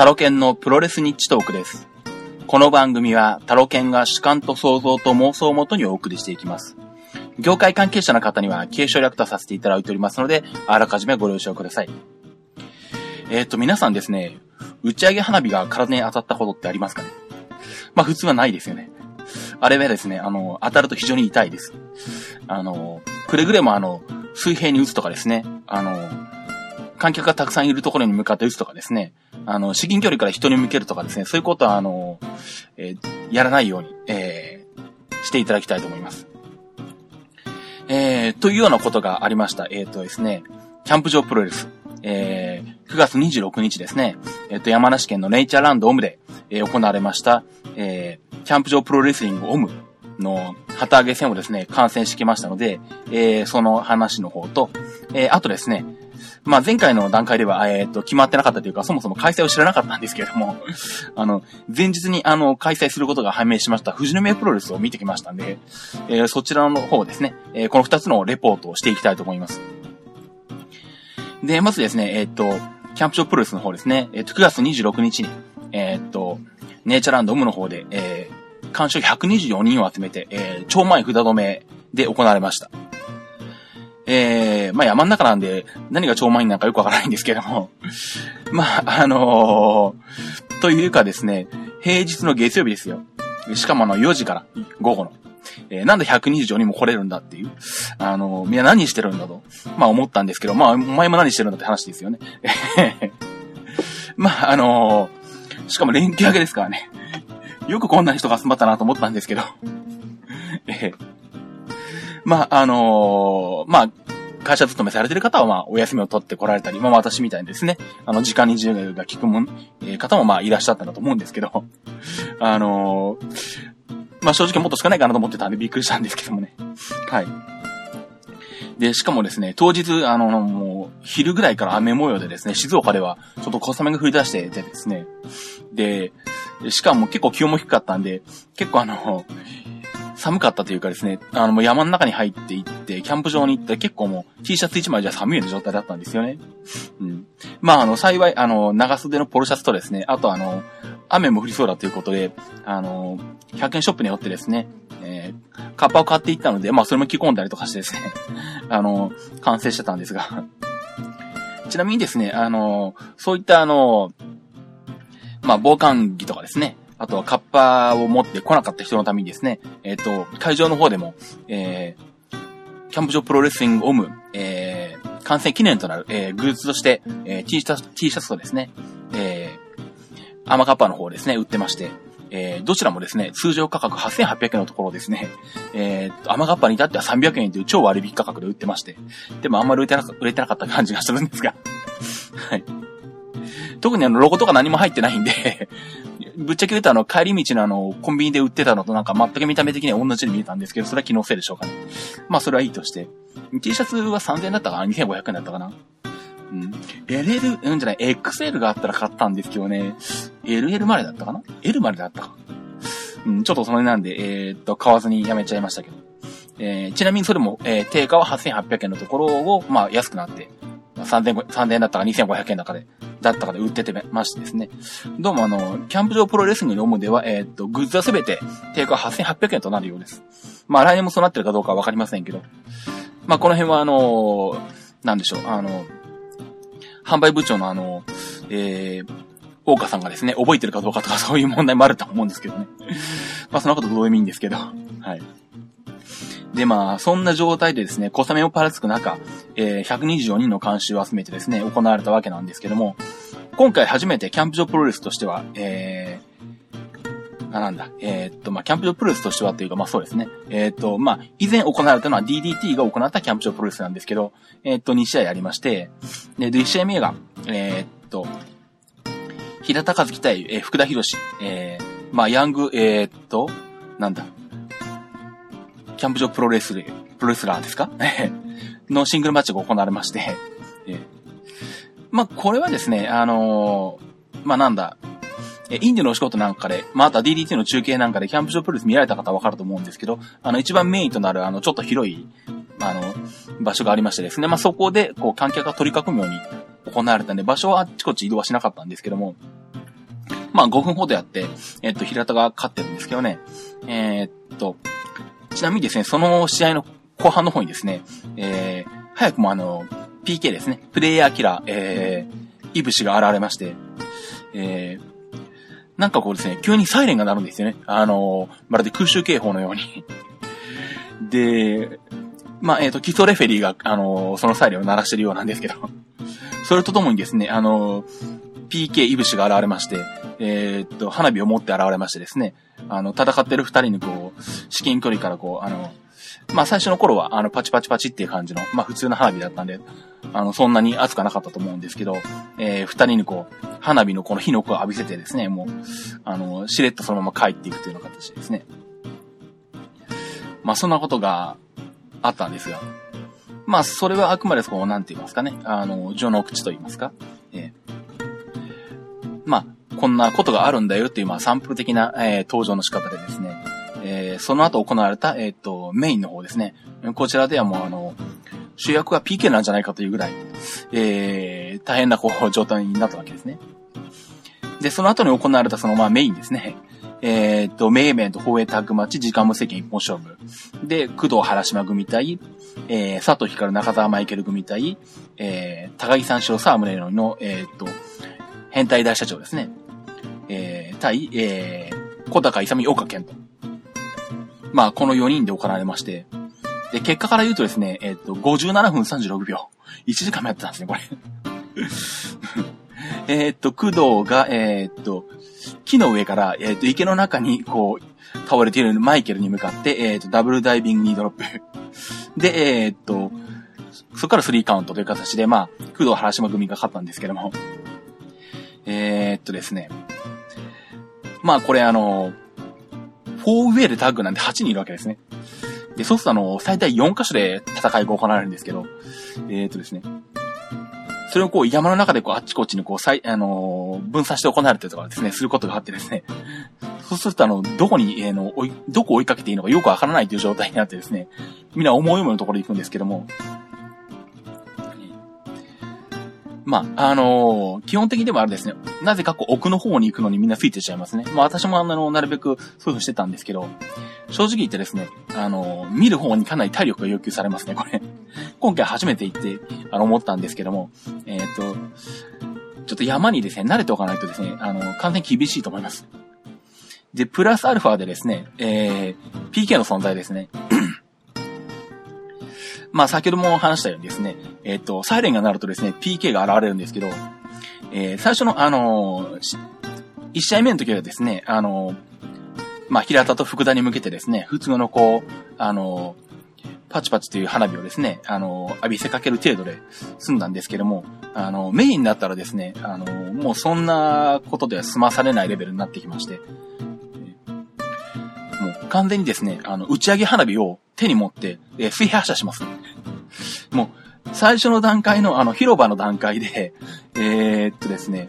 タロケンのプロレスニッチトークです。この番組はタロケンが主観と想像と妄想をもとにお送りしていきます。業界関係者の方には継承略とさせていただいておりますので、あらかじめご了承ください。えっ、と、皆さんですね、打ち上げ花火が体に当たったことってありますかね？まあ普通はないですよね。あれはですね、あの、当たると非常に痛いです。あの、くれぐれもあの、水平に打つとかですね、あの、観客がたくさんいるところに向かって打つとかですね、あの、至近距離から人に向けるとかですね、そういうことはあの、えーやらないように、えーしていただきたいと思います。えー、というようなことがありました。えっ、とですね、キャンプ場プロレス。えー、9月26日ですね、えっ、と、山梨県のネイチャーランドオムで、えー行われました、えー、キャンプ場プロレスリングオムの旗揚げ戦をですね、観戦してきましたので、えー、その話の方と、えー、あとですね、まあ、前回の段階では、えっ、と、決まってなかったというか、そもそも開催を知らなかったんですけれども、あの、前日に、あの、開催することが判明しました、富士宮プロレスを見てきましたんで、えーそちらの方ですね、えーこの二つのレポートをしていきたいと思います。で、まずですね、えっ、と、キャンプ場プロレスの方ですね、えっ、と、9月26日に、えっ、と、ネイチャーランドオムの方で、えー、監修124人を集めて、えー、超前札止めで行われました。えー、まあ山の中なんで、何が超満員なんかよくわからないんですけども、まあ、あのーというかですね、平日の月曜日ですよ。しかもあの4時から、午後の。えーなんで124人も来れるんだっていう。あのーみんな何してるんだと、まあ思ったんですけど、まあ、お前も何してるんだって話ですよね。まあ、あのーしかも連休明けですからね。よくこんな人が集まったなと思ったんですけど。えーまあ、あのーまあ、会社勤めされてる方は、まあ、お休みを取って来られたり、まあ、私みたいにですね、あの、時間に自由が効くもん、えー方も、まあ、いらっしゃったんだと思うんですけど、あのーまあ、正直もっと少ないかなと思ってたんでびっくりしたんですけどもね。はい。で、しかもですね、当日、あの、もう、昼ぐらいから雨模様でですね、静岡では、ちょっと小雨が降り出しててですね、で、しかも結構気温も低かったんで、結構あの、寒かったというかですね、あの、もう山の中に入っていって、キャンプ場に行って結構もう T シャツ1枚じゃ寒いような状態だったんですよね。うん。まあ、あの、幸い、あの、長袖のポロシャツとですね、あとあの、雨も降りそうだということで、あの、100円ショップに寄ってですね、えーカッパを買っていったので、まあ、それも着込んだりとかしてですね、あの、完成してたんですが、ちなみにですね、あの、そういったあの、まあ、防寒着とかですね、あとはカッパを持って来なかった人のためにですね、えっ、と、会場の方でも、えー、キャンプ場プロレスリングオム、えー、完成記念となる、えー、グッズとして、えー、T シャツ、T シャツとですね、えー、アマカッパの方ですね、売ってまして、えー、どちらもですね、通常価格8800円のところですね、えー、アマガッパに至っては300円という超割引価格で売ってまして、でもあんまり売れてなか売れてなかった感じがするんですが、はい。特にあの、ロゴとか何も入ってないんで、ぶっちゃけ言うとあの、帰り道のあの、コンビニで売ってたのとなんか全く見た目的には同じに見えたんですけど、それは気のせいでしょうかね。まあ、それはいいとして。T シャツは3000円だったかな ?2500 円だったかな？うん。LL、うんじゃない、XL があったら買ったんですけどね、LL までだったかな ?L までだったか。うん、ちょっとそれなんで、えーっと、買わずにやめちゃいましたけど。えー、ちなみにそれも、えー、定価は8800円のところを、まあ、安くなって、3000 3000円だったか2500円だかで、だったかで売っててましてですね。どうもあの、キャンプ場プロレスリングの主では、えーっと、グッズはすべて定価8800円となるようです。まあ、来年もそうなってるかどうかはわかりませんけど。まあ、この辺はあのーなんでしょう、あの、販売部長のあの、えー、大岡さんがですね、覚えてるかどうかとかそういう問題もあると思うんですけどね。まあそんなことどうでもいいんですけど。はい。で、まあ、そんな状態でですね、小雨をパラつく中、えー、124人の監修を集めてですね、行われたわけなんですけども、今回初めてキャンプ場プロレスとしては、えー、あ、なんだ、えーっと、まあ、キャンプ場プロレスとしてはっていうか、まあそうですね。えーっと、まあ、以前行われたのは DDT が行ったキャンプ場プロレスなんですけど、えーっと、2試合ありまして、で、1試合目が、えっと、平田和樹対、えー福田博士、えー、まあ、ヤング、えっと、なんだ、キャンプ場プロレスで、プロレスラーですか？のシングルマッチが行われまして、えーまあ、これはですね、あのーまあ、なんだ、えインディのお仕事なんかで、まあ、あとは DDT の中継なんかでキャンプ場プロレス見られた方はわかると思うんですけど、あの、一番メインとなる、あの、ちょっと広い、あの、場所がありましてですね、まあ、そこで、こう、観客が取り囲むように行われたんで、場所はあっちこっち移動はしなかったんですけども、まあ5分ほどやって、えっと、平田が勝ってるんですけどね。えー、っと、ちなみにですね、その試合の後半の方にですね、えー、早くもあの、PK ですね、プレイヤーキラー、えー、イブシが現れまして、えー、なんかこうですね、急にサイレンが鳴るんですよね。あのまるで空襲警報のように で、まあ、えっ、ー、と、基礎レフェリーが、あのそのサイレンを鳴らしてるようなんですけどそれとともにですね、あの PK イブシが現れまして、えー、っと、花火を持って現れましてですね、あの、戦ってる二人にこう、至近距離からこう、あの、まあ最初の頃は、あの、パチパチパチっていう感じの、まあ普通の花火だったんで、あの、そんなに熱くなかったと思うんですけど、えー、二人にこう、花火のこの火の粉を浴びせてですね、もう、あの、しれっとそのまま帰っていくというような形ですね。まあそんなことがあったんですが、まあそれはあくまでこう、なんて言いますかね、あの、序の口と言いますか、えー、まあ、こんなことがあるんだよっていう、まあサンプル的な、えー、登場の仕方でですね、えー、その後行われた、えっ、ー、と、メインの方ですね。こちらではもうあの、主役は PK なんじゃないかというぐらい、えー、大変なこう、状態になったわけですね。で、その後に行われたその、まあメインですね。えっ、と、名イベント、放映タッグマッチ、時間無制限一本勝負。で、工藤原島組対、えー、佐藤光中澤マイケル組対、えー、高木三四郎沢宗のの、えっ、と、変態大社長ですね。えー、対、えー、小高勇岡健と。まあ、この4人で行われまして、で、結果から言うとですね、えっ、ー、と、57分36秒。1時間もやってたんですね、これ。えっと、工藤が、えー、っと、木の上から、えー、っと、池の中に、こう、倒れているマイケルに向かって、えー、っと、ダブルダイビングニードロップ。で、えっと、そこからスリーカウントという形で、まあ、工藤原島組が勝ったんですけども。えっとですね。まあ、これあの、フォーウェイでタッグなんで8人いるわけですね。で、そうするとあの、最大4箇所で戦いが行われるんですけど、えー、っとですね。それをこう山の中でこうあっちこっちにこう、さい、あのー、分散して行われてるとかですね、することがあってですね。そうするとあの、どこに、えー、の、どこを追いかけていいのかよくわからないという状態になってですね、みんな思い思いのところに行くんですけども、まあ、あのー、基本的でもあるですね、なぜかこう奥の方に行くのにみんなついてちゃいますね。まあ私もあの、なるべくそういう風にしてたんですけど、正直言ってですね、あのー、見る方にかなり体力が要求されますね、これ。今回初めて行って、あの、思ったんですけども、えっ、と、ちょっと山にですね、慣れておかないとですね、あの、完全に厳しいと思います。で、プラスアルファでですね、えー、PK の存在ですね。まあ、先ほども話したようにですね、えっ、と、サイレンが鳴るとですね、PK が現れるんですけど、えー、最初の、あのー、1試合目の時はですね、あのー、まあ、平田と福田に向けてですね、普通のこう、あのパチパチという花火をですね、あの浴びせかける程度で済んだんですけども、あのメインだったらですね、あのもうそんなことでは済まされないレベルになってきまして、もう完全にですね、あの、打ち上げ花火を手に持って、えー、水平発射します。もう、最初の段階の、あの、広場の段階で、えー、っとですね、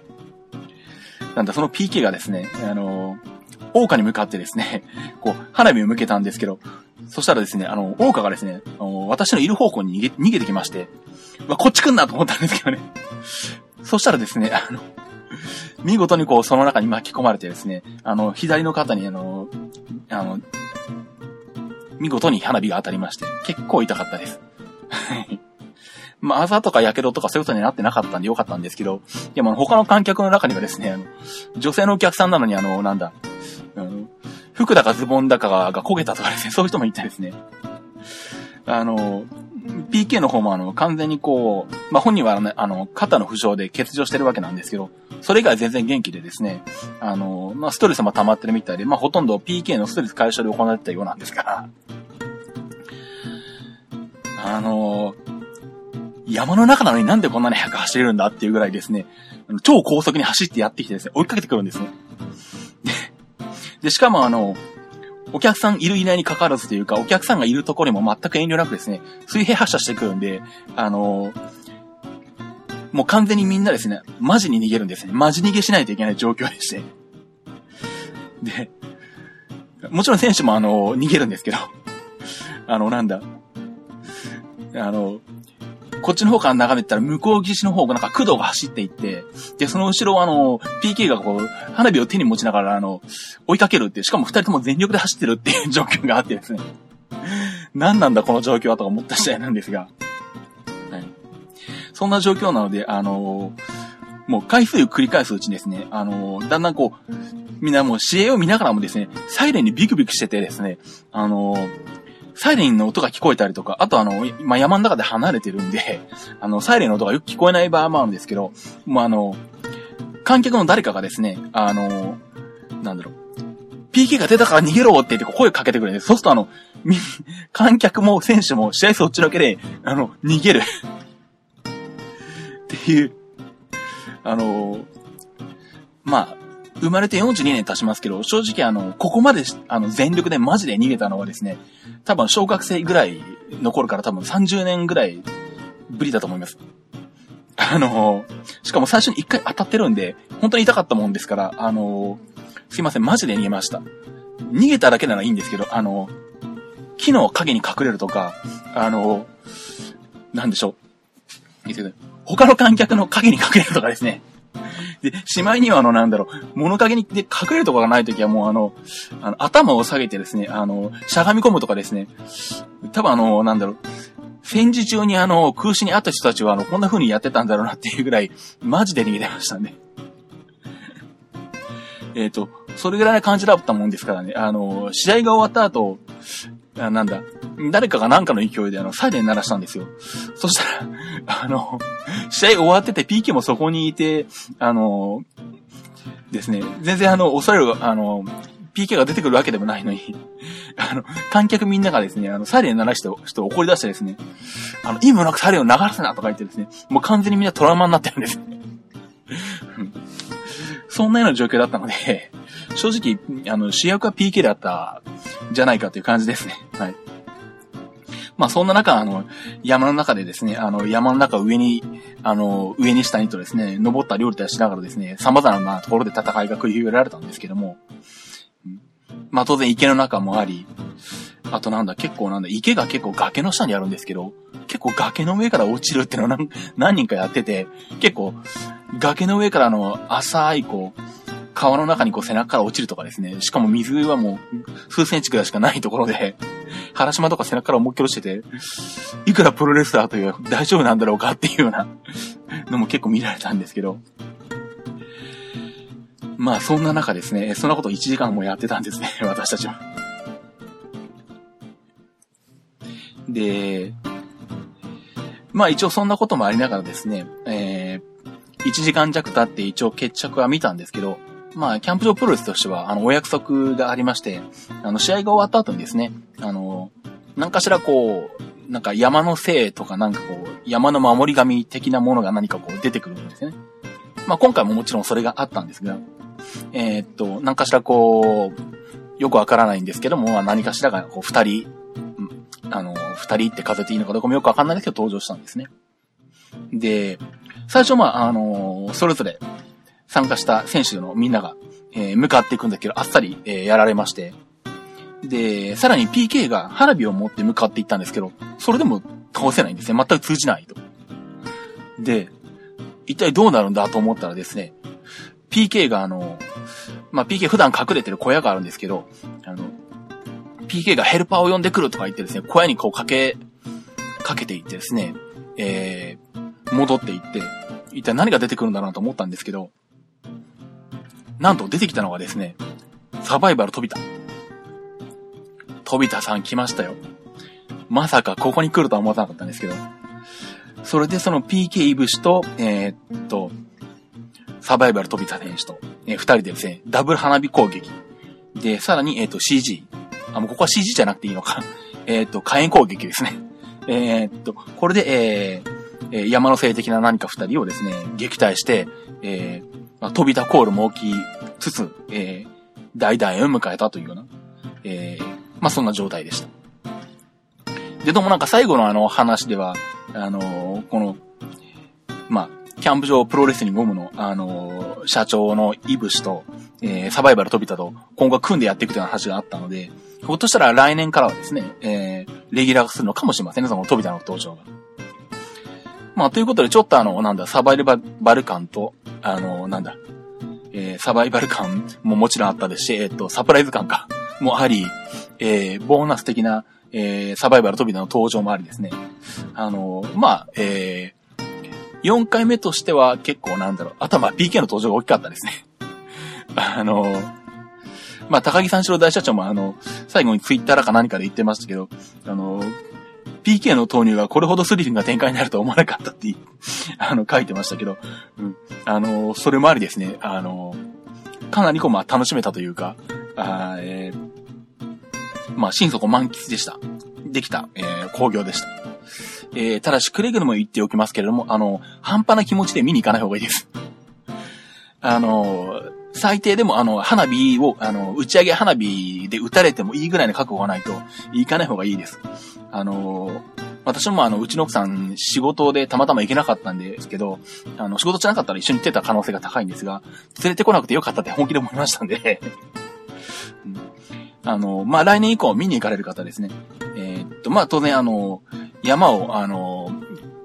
なんだ、その PK がですね、あのー、王に向かってですね、こう、花火を向けたんですけど、そしたらですね、あの、王家がですね、あの私のいる方向に逃げ、逃げてきまして、わ、こっち来んなと思ったんですけどね。そしたらですね、あの、見事にこう、その中に巻き込まれてですね、あの、左の肩にあの、あの、見事に花火が当たりまして、結構痛かったです。まあ、朝とか火傷とかそういうことになってなかったんでよかったんですけど、でも他の観客の中にはですね、あの、女性のお客さんなのにあの、なんだ、あの、服だかズボンだかが焦げたとかですね、そういう人もいてですね、あの、PK の方もあの、完全にこう、まあ、本人はね、あの、肩の負傷で欠場してるわけなんですけど、それ以外全然元気でですね、あの、まあ、ストレスも溜まってるみたいで、まあ、ほとんど PK のストレス解消で行われてたようなんですから、あの、山の中なのになんでこんなに速く走れるんだっていうぐらいですね、超高速に走ってやってきてですね、追いかけてくるんですね。で、しかもあの、お客さんいるいないに関わらずというか、お客さんがいるところにも全く遠慮なくですね、水平発射してくるんで、あのもう完全にみんなですね、マジに逃げるんですね。マジ逃げしないといけない状況でして。で、もちろん選手もあの、逃げるんですけど、あの、なんだ、あの、こっちの方から眺めてたら向こう岸の方がなんか駆動が走っていって、で、その後ろをあの、PK がこう、花火を手に持ちながらあの、追いかけるっていう、しかも二人とも全力で走ってるっていう 状況があってですね。何なんだこの状況はとか思った次第なんですが。はい。そんな状況なので、あのもう回数繰り返すうちにですね、あのだんだんこう、みんなもう試合を見ながらもですね、サイレンにビクビクしててですね、あのサイレンの音が聞こえたりとか、あとあの、ま、山の中で離れてるんで、あの、サイレンの音がよく聞こえない場合もあるんですけど、もうあの、観客の誰かがですね、あの、なんだろう、PK が出たから逃げろって言って声かけてくれるんです。そうするとあの、観客も選手も試合そっちのけで、あの、逃げる っていう、あの、まあ、生まれて42年経ちますけど、正直あの、ここまで、あの、全力でマジで逃げたのはですね、多分小学生ぐらいの頃から多分30年ぐらいぶりだと思います。あの、しかも最初に一回当たってるんで、本当に痛かったもんですから、あの、すいません、マジで逃げました。逃げただけならいいんですけど、あの、木の影に隠れるとか、あの、なんでしょう。他の観客の影に隠れるとかですね。で、しまいにはあの、なんだろう、物陰にで隠れるとこがないときはもうあの、あの、頭を下げてですね、あの、しゃがみ込むとかですね、多分あの、なんだろう、戦時中にあの、空襲にあった人たちはあの、こんな風にやってたんだろうなっていうぐらい、マジで逃げてましたね。えっと、それぐらいな感じだったもんですからね、あの、試合が終わった後、あなんだ、誰かがなんかの勢いであの、サイレン鳴らしたんですよ。そしたら、あの、試合終わってて PK もそこにいて、あの、ですね、全然あの、恐れる、あの、PK が出てくるわけでもないのに、あの、観客みんながですね、あの、サイレン鳴らして、人怒り出してですね、あの、意味もなくサイレンを流すなとか言ってですね、もう完全にみんなトラウマになってるんです。そんなような状況だったので、正直、あの、主役は PK だったじゃないかという感じですね。はい。まあそんな中、あの、山の中でですね、あの、山の中上に、あの、上に下にとですね、登ったり降りたしながらですね、様々なところで戦いが繰り広げられたんですけども、まあ当然池の中もあり、あとなんだ、結構なんだ、池が結構崖の下にあるんですけど、結構崖の上から落ちるっていうのを何何人かやってて、結構崖の上からの浅いこう、川の中にこう背中から落ちるとかですね。しかも水はもう数センチくらいしかないところで、原島とか背中から思いっきり落ちてて、いくらプロレスラーという大丈夫なんだろうかっていうようなのも結構見られたんですけど。まあそんな中ですね、そんなこと1時間もやってたんですね、私たちは。で、まあ一応そんなこともありながらですね、えー、1時間弱経って一応決着は見たんですけど、まあ、キャンプ場プロレスとしては、あの、お約束がありまして、あの、試合が終わった後にですね、あの、何かしらこう、なんか山のせいとかなんかこう、山の守り神的なものが何かこう出てくるんですね。まあ今回ももちろんそれがあったんですが、えー、っと、何かしらこう、よくわからないんですけどもま、何かしらがこう二人、あの、二人って数えていいのかどうかもよくわかんないですけど登場したんですね。で、最初まあ、あの、それぞれ、参加した選手のみんなが、えー、向かっていくんだけど、あっさり、えー、やられまして。で、さらに PK が花火を持って向かっていったんですけど、それでも倒せないんですね。全く通じないと。で、一体どうなるんだと思ったらですね、PK があの、まあ、PK 普段隠れてる小屋があるんですけど、あの、PK がヘルパーを呼んでくるとか言ってですね、小屋にこうかけ、かけていってですね、えー、戻っていって、一体何が出てくるんだろうと思ったんですけど、なんと出てきたのがですね、サバイバル飛田。飛田さん来ましたよ。まさかここに来るとは思わなかったんですけど。それでその PK イブシと、えー、っと、サバイバル飛田選手と、えー、二人でですね、ダブル花火攻撃。で、さらに、えー、っと CG。あ、もうここは CG じゃなくていいのか。えっと、火炎攻撃ですね。えー、っと、これで、えー、山の性的な何か二人をですね、撃退して、えー、まあ、飛びたコールも大きいつつ、えー、大団円を迎えたというような、えー、まあ、そんな状態でした。で、でもなんか最後のあの話では、あのー、この、まあ、キャンプ場プロレスリングゴムの、あのー、社長のイブシと、えー、サバイバル飛びたと今後組んでやっていくという話があったので、ひょっとしたら来年からはですね、えー、レギュラー化するのかもしれませんね、その飛びたの登場が。まあ、ということで、ちょっとあの、なんだ、サバイバル感と、あの、なんだ、えー、サバイバル感ももちろんあったですし、えっ、ー、と、サプライズ感か、もあり、えー、ボーナス的な、えー、サバイバル飛びの登場もありですね。あの、まあ、えー、4回目としては結構なんだろう、頭 PK の登場が大きかったですね。あの、まあ、高木三四郎大社長もあの、最後にツイッターか何かで言ってましたけど、あの、PK の投入がこれほどスリリングな展開になると思わなかったって あの、書いてましたけど、うん。あの、それもありですね、あの、かなりこう、まあ、楽しめたというか、あえー、まあ、心底満喫でした。できた、えー、工業でした。えー、ただし、くれぐれも言っておきますけれども、あの、半端な気持ちで見に行かない方がいいです。あの、最低でも、あの、花火を、あの、打ち上げ花火で撃たれてもいいぐらいの覚悟がないと、行かない方がいいです。あの、私もあの、うちの奥さん仕事でたまたま行けなかったんですけど、あの、仕事じゃなかったら一緒に行ってた可能性が高いんですが、連れてこなくてよかったって本気で思いましたんで あの、まあ、来年以降見に行かれる方ですね。えー、っと、まあ、当然あの、山を、あの、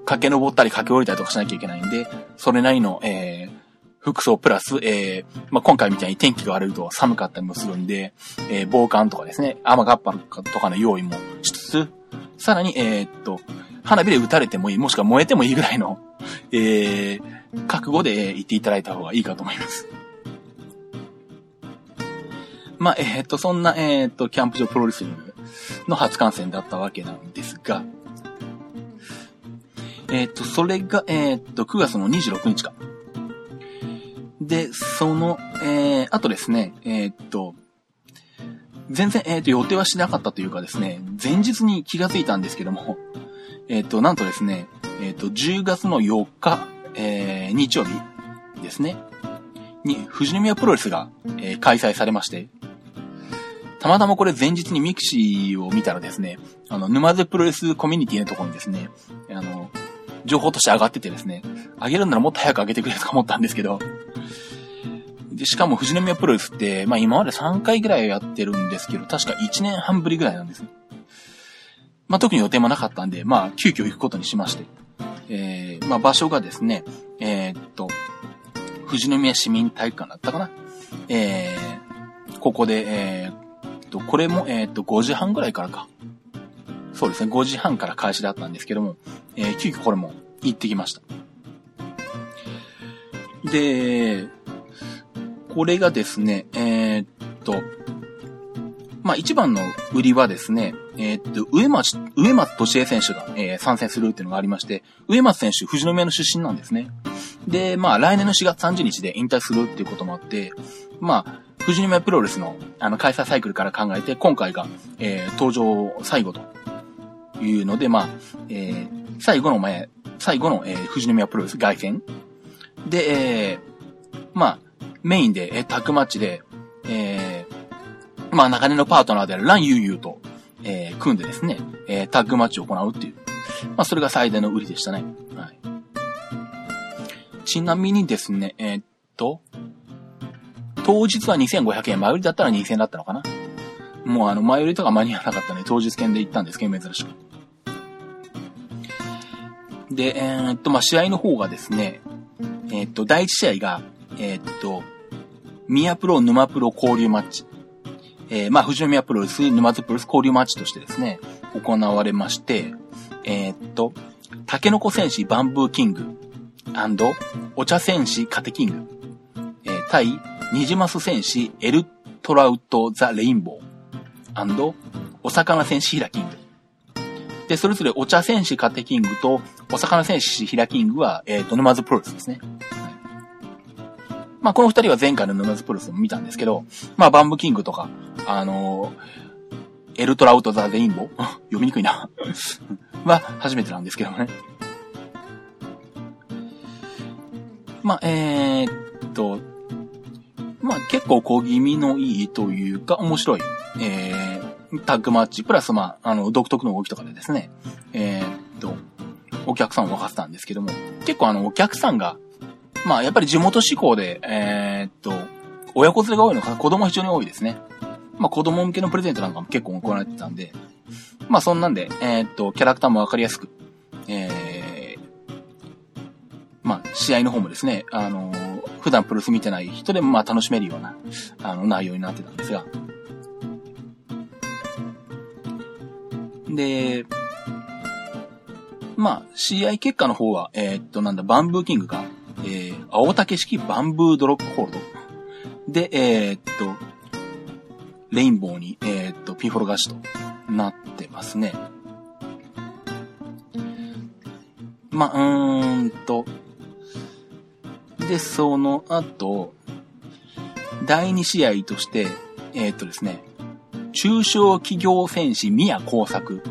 駆け上ったり駆け下りたりとかしなきゃいけないんで、それなりの、えー、服装プラス、えー、まあ、今回みたいに天気が悪いと寒かったりもするんで、えー、防寒とかですね、雨がっぱとかの用意もしつつ、さらに、えー、っと、花火で撃たれてもいい、もしくは燃えてもいいぐらいの、えー、覚悟で行っていただいた方がいいかと思います。まあ、えー、っと、そんな、えー、っと、キャンプ場プロレスリングの初観戦だったわけなんですが、えっと、それが、えっと、9月の26日か。で、その、えー、あとですね、えっと、全然、えっ、と、予定はしなかったというかですね、前日に気がついたんですけども、えっ、と、なんとですね、えっ、と、10月の4日、えー、日曜日ですね、に、富士宮プロレスが、え、開催されまして、たまたまこれ前日にミクシーを見たらですね、あの、沼津プロレスコミュニティのところにですね、あの、情報として上がっててですね、上げるならもっと早く上げてくれとか思ったんですけど、で、しかも富士宮プロレスって、まあ今まで3回ぐらいやってるんですけど、確か1年半ぶりぐらいなんですね。まあ特に予定もなかったんで、まあ急遽行くことにしまして。えー、まあ場所がですね、えー、っと、富士宮市民体育館だったかな。えー、ここで、えー、っと、これも、えー、っと、5時半ぐらいからか。そうですね、5時半から開始だったんですけども、えー、急遽これも行ってきました。で、これがですね、えー、っと、まあ、一番の売りはですね、えー、っと、上松、上松敏恵選手が、えー、参戦するっていうのがありまして、上松選手、富士宮の出身なんですね。で、まあ、来年の4月30日で引退するっていうこともあって、まあ、富士宮プロレスの、あの、開催サイクルから考えて、今回が、えー、登場最後というので、まあ、えー、最後の前、最後の、えー、富士宮プロレス凱旋。で、えー、まあ、メインで、えタッグマッチで、えー、まあ、長年のパートナーであるランユーユーと、えー、組んでですね、えー、タッグマッチを行うっていう。まあ、それが最大の売りでしたね。はい。ちなみにですね、えー、っと、当日は2500円、前売りだったら2000円だったのかな。もうあの、前売りとか間に合わなかったんで、当日券で行ったんですけど、珍しく。で、えー、っと、まあ、試合の方がですね、えー、っと、第一試合が、えー、っと、宮プロ、沼プロ交流マッチ。えー、まあ、富士宮プロレス、沼津プロレス交流マッチとしてですね、行われまして、えー、っと、タケノコ戦士バンブーキング、お茶戦士カテキング、えー、対、ニジマス戦士エルトラウトザレインボー、お魚戦士ヒラキング。で、それぞれお茶戦士カテキングと、お魚戦士ヒラキングは、えっ、と、沼津プロレスですね。まあ、この二人は前回の沼津プロスも見たんですけど、まあ、バンブキングとか、あのー、エルトラウトザ・レインボー？読みにくいな。は初めてなんですけどもね。まあ、えー、っと、まあ、結構小気味のいいというか、面白い、えー、タッグマッチ、プラスまあ、あの、独特の動きとかでですね、えー、っと、お客さんを沸かせたんですけども、結構あの、お客さんが、まあ、やっぱり地元志向で、えー、っと、親子連れが多いのか子供非常に多いですね。まあ、子供向けのプレゼントなんかも結構行われてたんで、まあ、そんなんで、えー、っと、キャラクターもわかりやすく、えー、まあ、試合の方もですね、あのー、普段プロレス見てない人でもまあ楽しめるような、あの、内容になってたんですが。で、まあ、試合結果の方は、えー、っと、なんだ、バンブーキングが、えー、青竹式バンブードロップホールド。で、えー、っと、レインボーに、えー、っと、ピンフォロガシとなってますね。まあ、うーんと、で、その後、第2試合として、えー、っとですね、中小企業戦士宮工作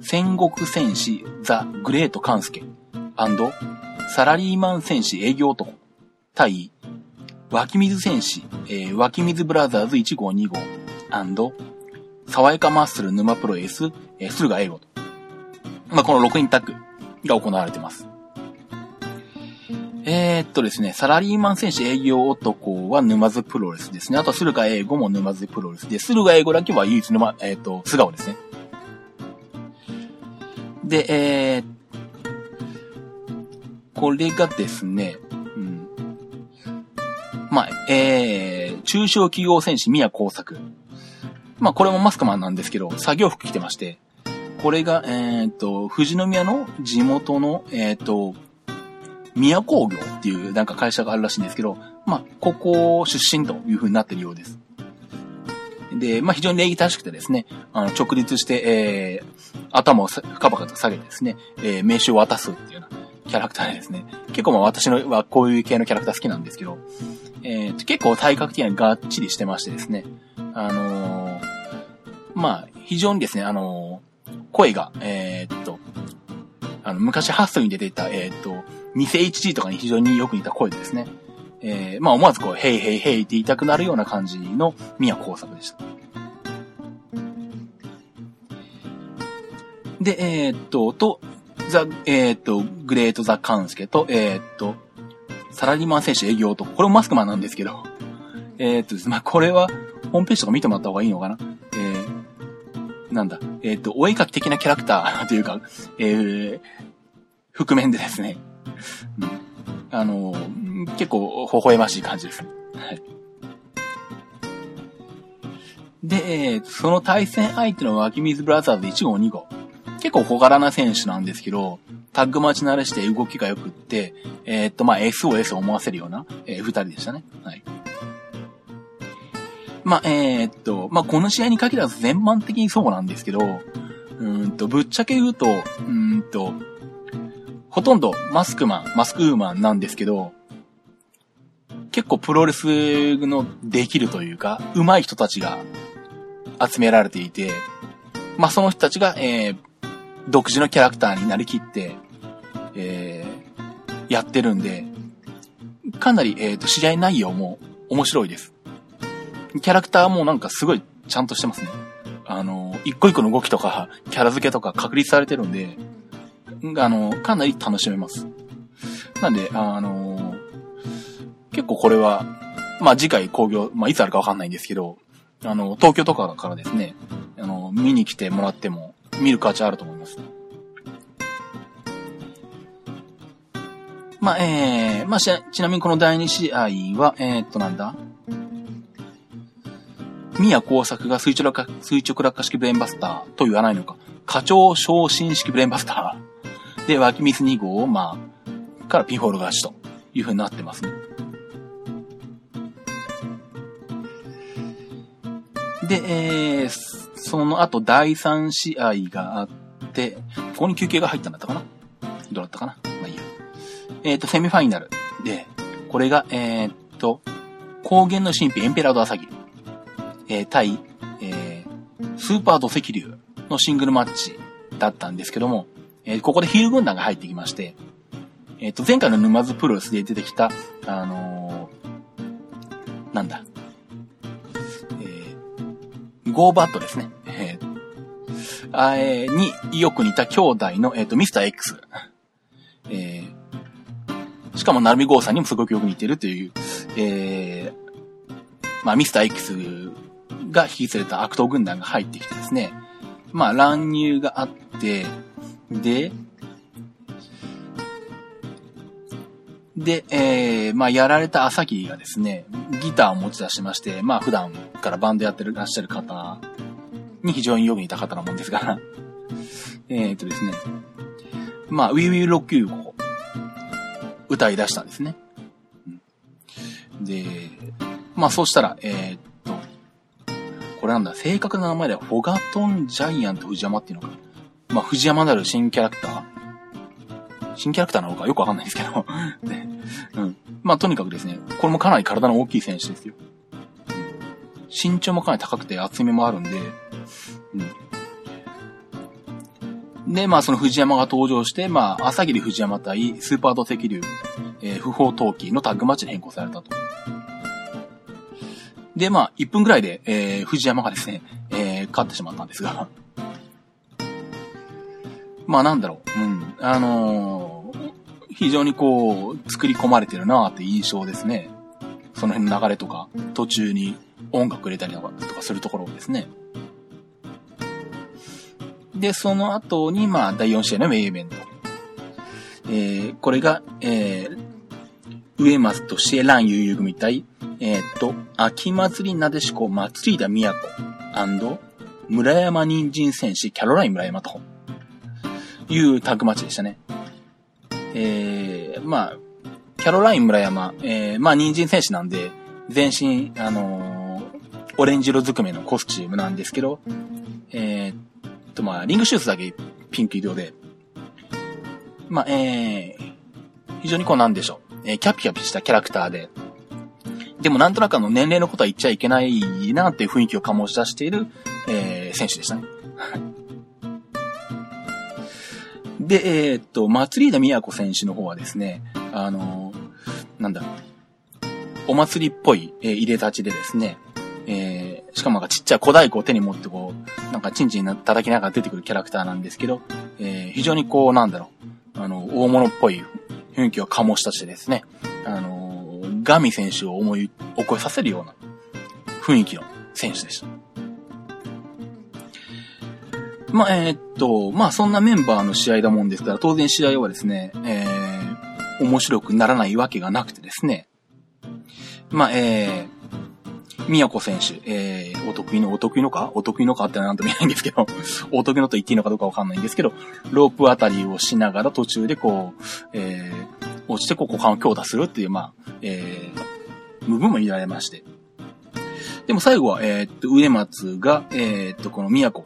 戦国戦士ザ・グレート・カンスケサラリーマン戦士営業男対湧き水戦士、えー、湧き水ブラザーズ1号2号爽やかマッスル沼プロエス、えー、駿河英語と。まあ、この6人タッグが行われてます。えー、っとですね、サラリーマン戦士営業男は沼津プロレスですね。あと、駿河英語も沼津プロレスで、駿河英語だけは唯一沼、えー、っと、素顔ですね。で、えー、これがですね、うん。まあ、えー、中小企業戦士宮工作。まあ、これもマスクマンなんですけど、作業服着てまして、これが、えっ、ー、と、富士宮の地元の、えっ、ー、と、宮工業っていうなんか会社があるらしいんですけど、まあ、ここ出身という風になってるようです。で、まあ、非常に礼儀正しくてですね、あの、直立して、えー、頭を深々と下げてですね、えー、名刺を渡すっていうようなキャラクターですね、結構まあ私のはこういう系のキャラクター好きなんですけど、えー、結構体格的にはがっちりしてましてですね、あのー、まあ、非常にですね、あのー、声が、えー、っと、あの、昔ハッスルに出ていた、え、っと、偽 HG とかに非常によく似た声でですね、えー、まあ思わずこう、ヘイヘイヘイって言いたくなるような感じの宮工作でした。で、えー、っと、と、ザ、えー、っと、グレートザ・カンスケと、えー、っと、サラリーマン選手営業と、これもマスクマンなんですけど、えっとですね、まあ、これは、ホームページとか見てもらった方がいいのかな？えー、なんだ、えっと、お絵描き的なキャラクターというか、えー、覆面でですね、うん、あの結構、微笑ましい感じです。はい。で、えー、その対戦相手の湧き水ブラザーズ1号2号。結構小柄な選手なんですけど、タッグ待ち慣れして動きが良くって、えー、っと、まあ、SOS を思わせるような、えー、二人でしたね。はい。まあ、えー、っと、まあ、この試合に限らず全般的にそうなんですけど、うんと、ぶっちゃけ言うと、うんと、ほとんどマスクマン、マスクウーマンなんですけど、結構プロレスのできるというか、上手い人たちが集められていて、まあ、その人たちが、えー、独自のキャラクターになりきって、えー、やってるんで、かなり、えっ、ー、と、試合内容も面白いです。キャラクターもなんかすごいちゃんとしてますね。あの、一個一個の動きとか、キャラ付けとか確立されてるんで、あの、かなり楽しめます。なんで、あの結構これは、まあ次回工業、まあいつあるかわかんないんですけど、あの、東京とかからですね、あの、見に来てもらっても、見る価値あると思います。まあ、えー、まあ、ちなみにこの第2試合は、えー、っとなんだ？宮工作が垂直落下、垂直落下式ブレーンバスターと言わないのか。課長昇進式ブレーンバスター。で、湧き水2号を、まあ、からピンホール勝ちという風になってますね。で、えー、その後第3試合があって、ここに休憩が入ったんだったかな？どうだったかな？まあいいや。えっ、ー、と、セミファイナルで、これが、えっ、と、高原の神秘エンペラードアサギ、えー、対、えー、スーパード石流のシングルマッチだったんですけども、えー、ここでヒール軍団が入ってきまして、えっ、ー、と、前回の沼津プロレスで出てきた、あのー、なんだ、ゴーバットですね。えー、あえー、によく似た兄弟の、えっ、ー、と、ミスター X。えー、しかも、ナルミゴーさんにもすごくよく似てるという、えー、まあ、ミスター X が引き連れた悪党軍団が入ってきてですね、まあ、乱入があって、で、で、えー、まあ、やられた朝霧がですね、ギターを持ち出しまして、まあ、普段からバンドやってらっしゃる方に非常によく似た方なもんですが、えっとですね、まあ、ウィウィロッキュを歌い出したんですね。で、まあ、そうしたら、えー、っと、これなんだ、正確な名前では、フォガトンジャイアント藤山っていうのか。まあ、藤山なる新キャラクター新キャラクターなのかよくわかんないですけど。うん。まあ、とにかくですね、これもかなり体の大きい選手ですよ。うん、身長もかなり高くて厚みもあるんで、うん。で、まあ、その藤山が登場して、まあ、朝霧藤山対スーパード石流、えー、不法投棄のタッグマッチに変更されたと。で、まあ、1分くらいで、えー、藤山がですね、えー、勝ってしまったんですが、まあなんだろう、うん。あのー、非常にこう、作り込まれてるなーって印象ですね。その辺の流れとか、途中に音楽入れたりとかするところですね。で、その後に、まあ、第4試合のメインイベント。えー、これが、えー、上松とシエラン悠々組対、えー、っと、秋祭りなでしこ祭りだ宮子村山人参戦士キャロライン村山と。いうタッグマッチでしたね。えー、まあ、キャロライン村山、えー、まあ、人参戦士なんで、全身、あのー、オレンジ色ずくめのコスチュームなんですけど、えー、と、まあ、リングシューズだけピンク色で、まあ、えー、非常にこうなんでしょう、えー、キャピキャピしたキャラクターで、でもなんとなくあの年齢のことは言っちゃいけないなっていう雰囲気を醸し出している、えー、選手でしたね。で、えー、っと、祭り田都選手の方はですね、あのー、なんだ、お祭りっぽい、えー、入れ立ちでですね、えー、しかもなんかちっちゃい小太鼓を手に持ってこう、なんかチンチン叩きながら出てくるキャラクターなんですけど、えー、非常にこう、なんだろう、あの、大物っぽい雰囲気を醸し出してですね、あのー、ガミ選手を思い起こさせるような雰囲気の選手でした。まあ、えー、っと、まあ、そんなメンバーの試合だもんですから、当然試合はですね、えー、面白くならないわけがなくてですね。まあ、えー、宮子選手、えー、お得意の、お得意のか？お得意のか？ってなんとも言えないんですけど、お得意のと言っていいのかどうかわかんないんですけど、ロープあたりをしながら途中でこう、えー、落ちてこう股間を強打するっていう、まあ、えー、部分も見られまして。でも最後は、えー、っと、上松が、えー、っと、この宮子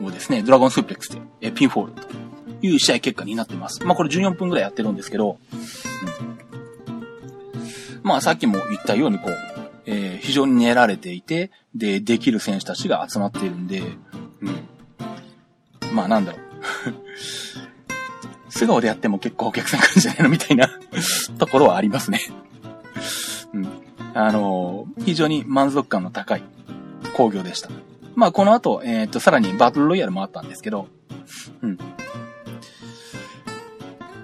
をですね、ドラゴンスープレックスで、えピンフォールという試合結果になってます。まあこれ14分くらいやってるんですけど、うん、まあさっきも言ったようにこう、えー、非常に練られていて、で、できる選手たちが集まっているんで、うん。まあなんだろう。素顔でやっても結構お客さん来るんじゃないのみたいな ところはありますねうん。あのー、非常に満足感の高い工業でした。まあ、この後、えっ、ー、と、さらにバトルロイヤルもあったんですけど、うん。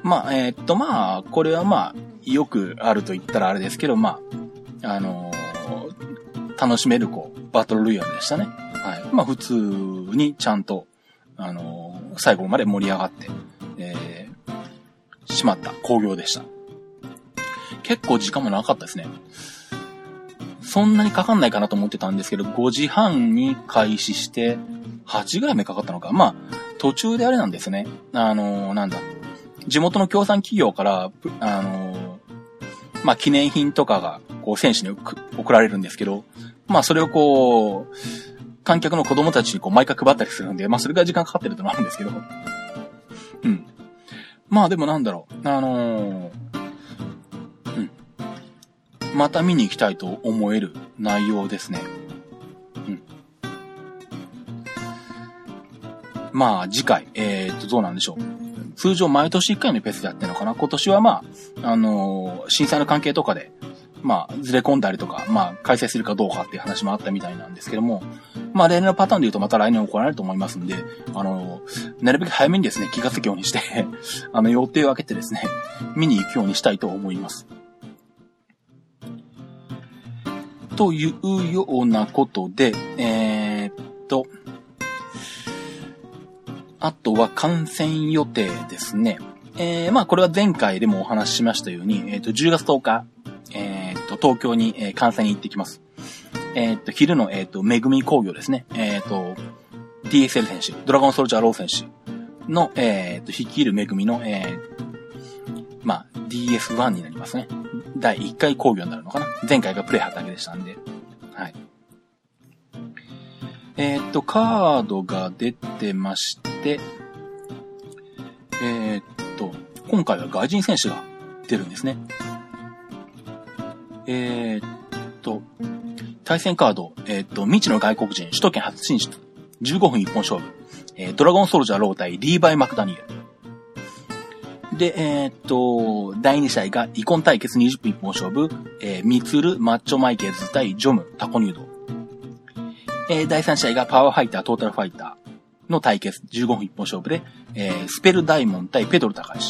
まあ、えっ、ー、と、まあ、これはまあ、よくあると言ったらあれですけど、まあ、あのー、楽しめる、こう、バトルロイヤルでしたね。はい。まあ、普通にちゃんと、あのー、最後まで盛り上がって、えー、しまった工業でした。結構時間もなかったですね。そんなにかかんないかなと思ってたんですけど、5時半に開始して、8ぐらい目かかったのか。まあ、途中であれなんですね。あのー、なんだ。地元の協賛企業から、あのー、まあ、記念品とかが、こう、選手に送られるんですけど、まあ、それをこう、観客の子供たちにこう、毎回配ったりするんで、まあ、それが時間かかってるってのもあるんですけど。うん。まあ、でもなんだろう。あのー、また見に行きたいと思える内容ですね。うん。まあ、次回、えー、っと、どうなんでしょう。通常毎年1回のペースでやってるのかな今年はまあ、あのー、震災の関係とかで、まあ、ずれ込んだりとか、まあ、開催するかどうかっていう話もあったみたいなんですけども、まあ、例年のパターンで言うとまた来年行われると思いますんで、あのー、なるべく早めにですね、気がつくようにして あの、予定を空けてですね、見に行くようにしたいと思います。というようなことで、えー、っと、あとは観戦予定ですね。えー、まあ、これは前回でもお話ししましたように、えっ、と、10月10日、えっ、と、東京に、え、観戦に行ってきます。えっ、と、昼の、えっ、と、めぐみ工業ですね。えっ、と、DSL 選手、ドラゴンソルジャーロー選手の、えっ、と、率いるめぐみの、えー、まあ、DS1 になりますね。第1回工業になるのかな？前回がプレイだけでしたんで。はい。えっ、と、カードが出てまして、えっ、と、今回は外人選手が出るんですね。えっと、対戦カード、えっ、と、未知の外国人、首都圏初進出、15分一本勝負、え、ドラゴンソルジャーロー対リーバイ・マクダニエル。で、えー、っと、第2試合がイコン対決20分一本勝負、えー、ミツル、マッチョマイケルズ対ジョム、タコニュード。えー、第3試合がパワーファイター、トータルファイターの対決、15分一本勝負で、えー、スペルダイモン対ペドル高橋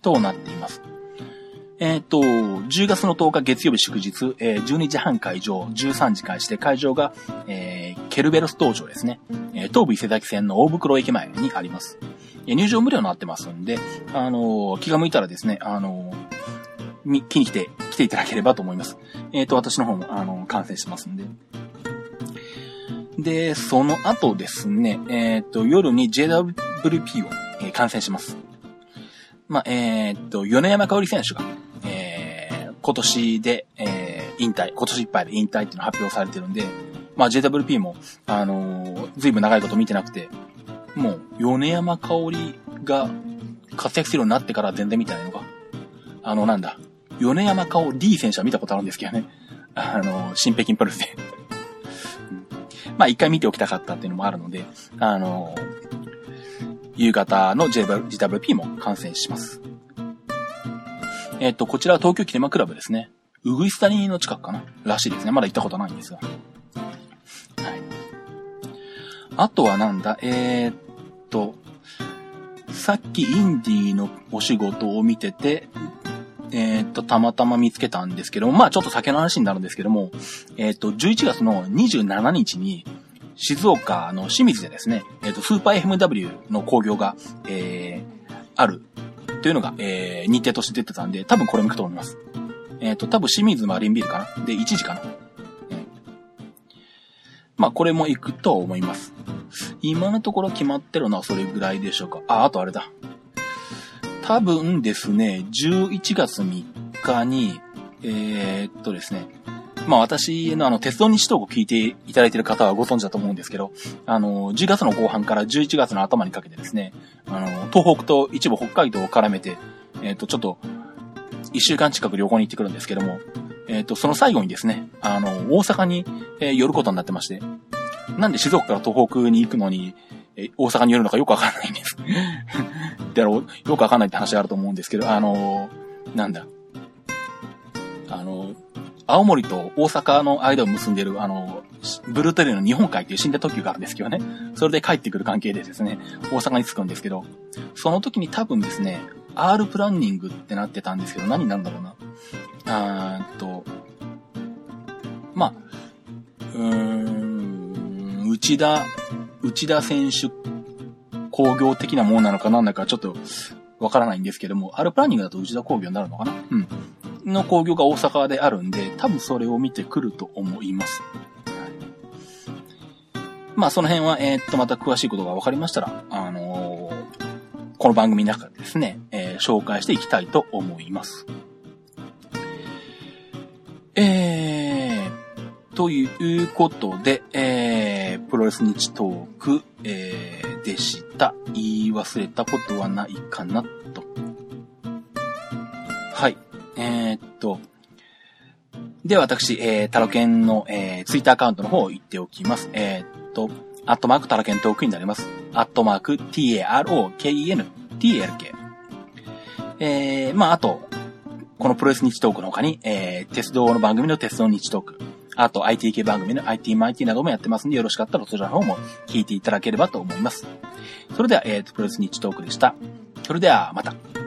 となっています。えっ、と、10月の10日月曜日祝日、えー、12時半会場、13時開始で会場が、えー、ケルベロス道場ですね。え、東武伊勢崎線の大袋駅前にあります。入場無料になってますんで、あの気が向いたらですね、あのー、気に来て、来ていただければと思います。えっ、と、私の方も、あの観戦してますんで。で、その後ですね、えっ、と、夜に JWP を、えー、観戦します。まあ、えっ、と、米山香織選手が、えー今年で、えー、引退、今年いっぱいで引退っていうの発表されてるんで、まあ JWP も、あのー、ずいぶん長いこと見てなくて、もう、米山香織が活躍するようになってから全然見てないのか？あの、なんだ、米山香織選手は見たことあるんですけどね。あの、新北京プロレスでまあ一回見ておきたかったっていうのもあるので、あの夕方の JWP も観戦します。えっと、こちらは東京キネマクラブですね。うぐいす谷の近くかな？らしいですね。まだ行ったことないんですが。あとはなんだ？えー、っと、さっきインディーのお仕事を見てて、えー、っと、たまたま見つけたんですけども、まあちょっと酒の話になるんですけども、えー、っと、11月の27日に、静岡の清水でですね、えっと、スーパー FMW の工業が、えー、ある。というのが、えー、日程として出てたんで、多分これも行くと思います。えっ、と、多分清水マリンビルかな？で、1時かな、まあ、これも行くと思います。今のところ決まってるのはそれぐらいでしょうか。あ、あとあれだ。多分ですね、11月3日に、えー、っとですね、まあ私のあの、鉄道日トークを聞いていただいている方はご存知だと思うんですけど、あの、10月の後半から11月の頭にかけてですね、あの、東北と一部北海道を絡めて、えっ、と、ちょっと、一週間近く旅行に行ってくるんですけども、えっ、ー、と、その最後にですね、あの、大阪に、えー、寄ることになってまして、なんで静岡から東北に行くのに、え大阪に寄るのかよくわかんないんです。だろう、よくわかんないって話があると思うんですけど、あのなんだ。あの青森と大阪の間を結んでる、あの、ブルートレイの日本海っていう死んだ特急があるんですけどね。それで帰ってくる関係でですね、大阪に着くんですけど、その時に多分ですね、R プランニングってなってたんですけど、何なんだろうな。あーっと、まあ、うーん、内田、内田選手工業的なものなのかなんだかちょっとわからないんですけども、R プランニングだと内田工業になるのかな？うん。の工業が大阪であるんで、多分それを見てくると思います。まあ、その辺は、えー、っと、また詳しいことが分かりましたら、あのー、この番組の中でですね、えー、紹介していきたいと思います。えー、ということで、えー、プロレス日トーク、えー、でした。言い忘れたことはないかなと。はい。えー、っと、で、私、えー、タロケンの、えー、ツイッターアカウントの方を言っておきます。えー、っと、アットマークタロケントークになります。アットマーク t-a-r-o-k-e-n t-l-k。えー、まあ、あと、このプロレス日トークの他に、えー、鉄道の番組の鉄道日トーク、あと IT 系番組の IT マイティなどもやってますんで、よろしかったらそちらの方も聞いていただければと思います。それでは、えー、プロレス日トークでした。それでは、また。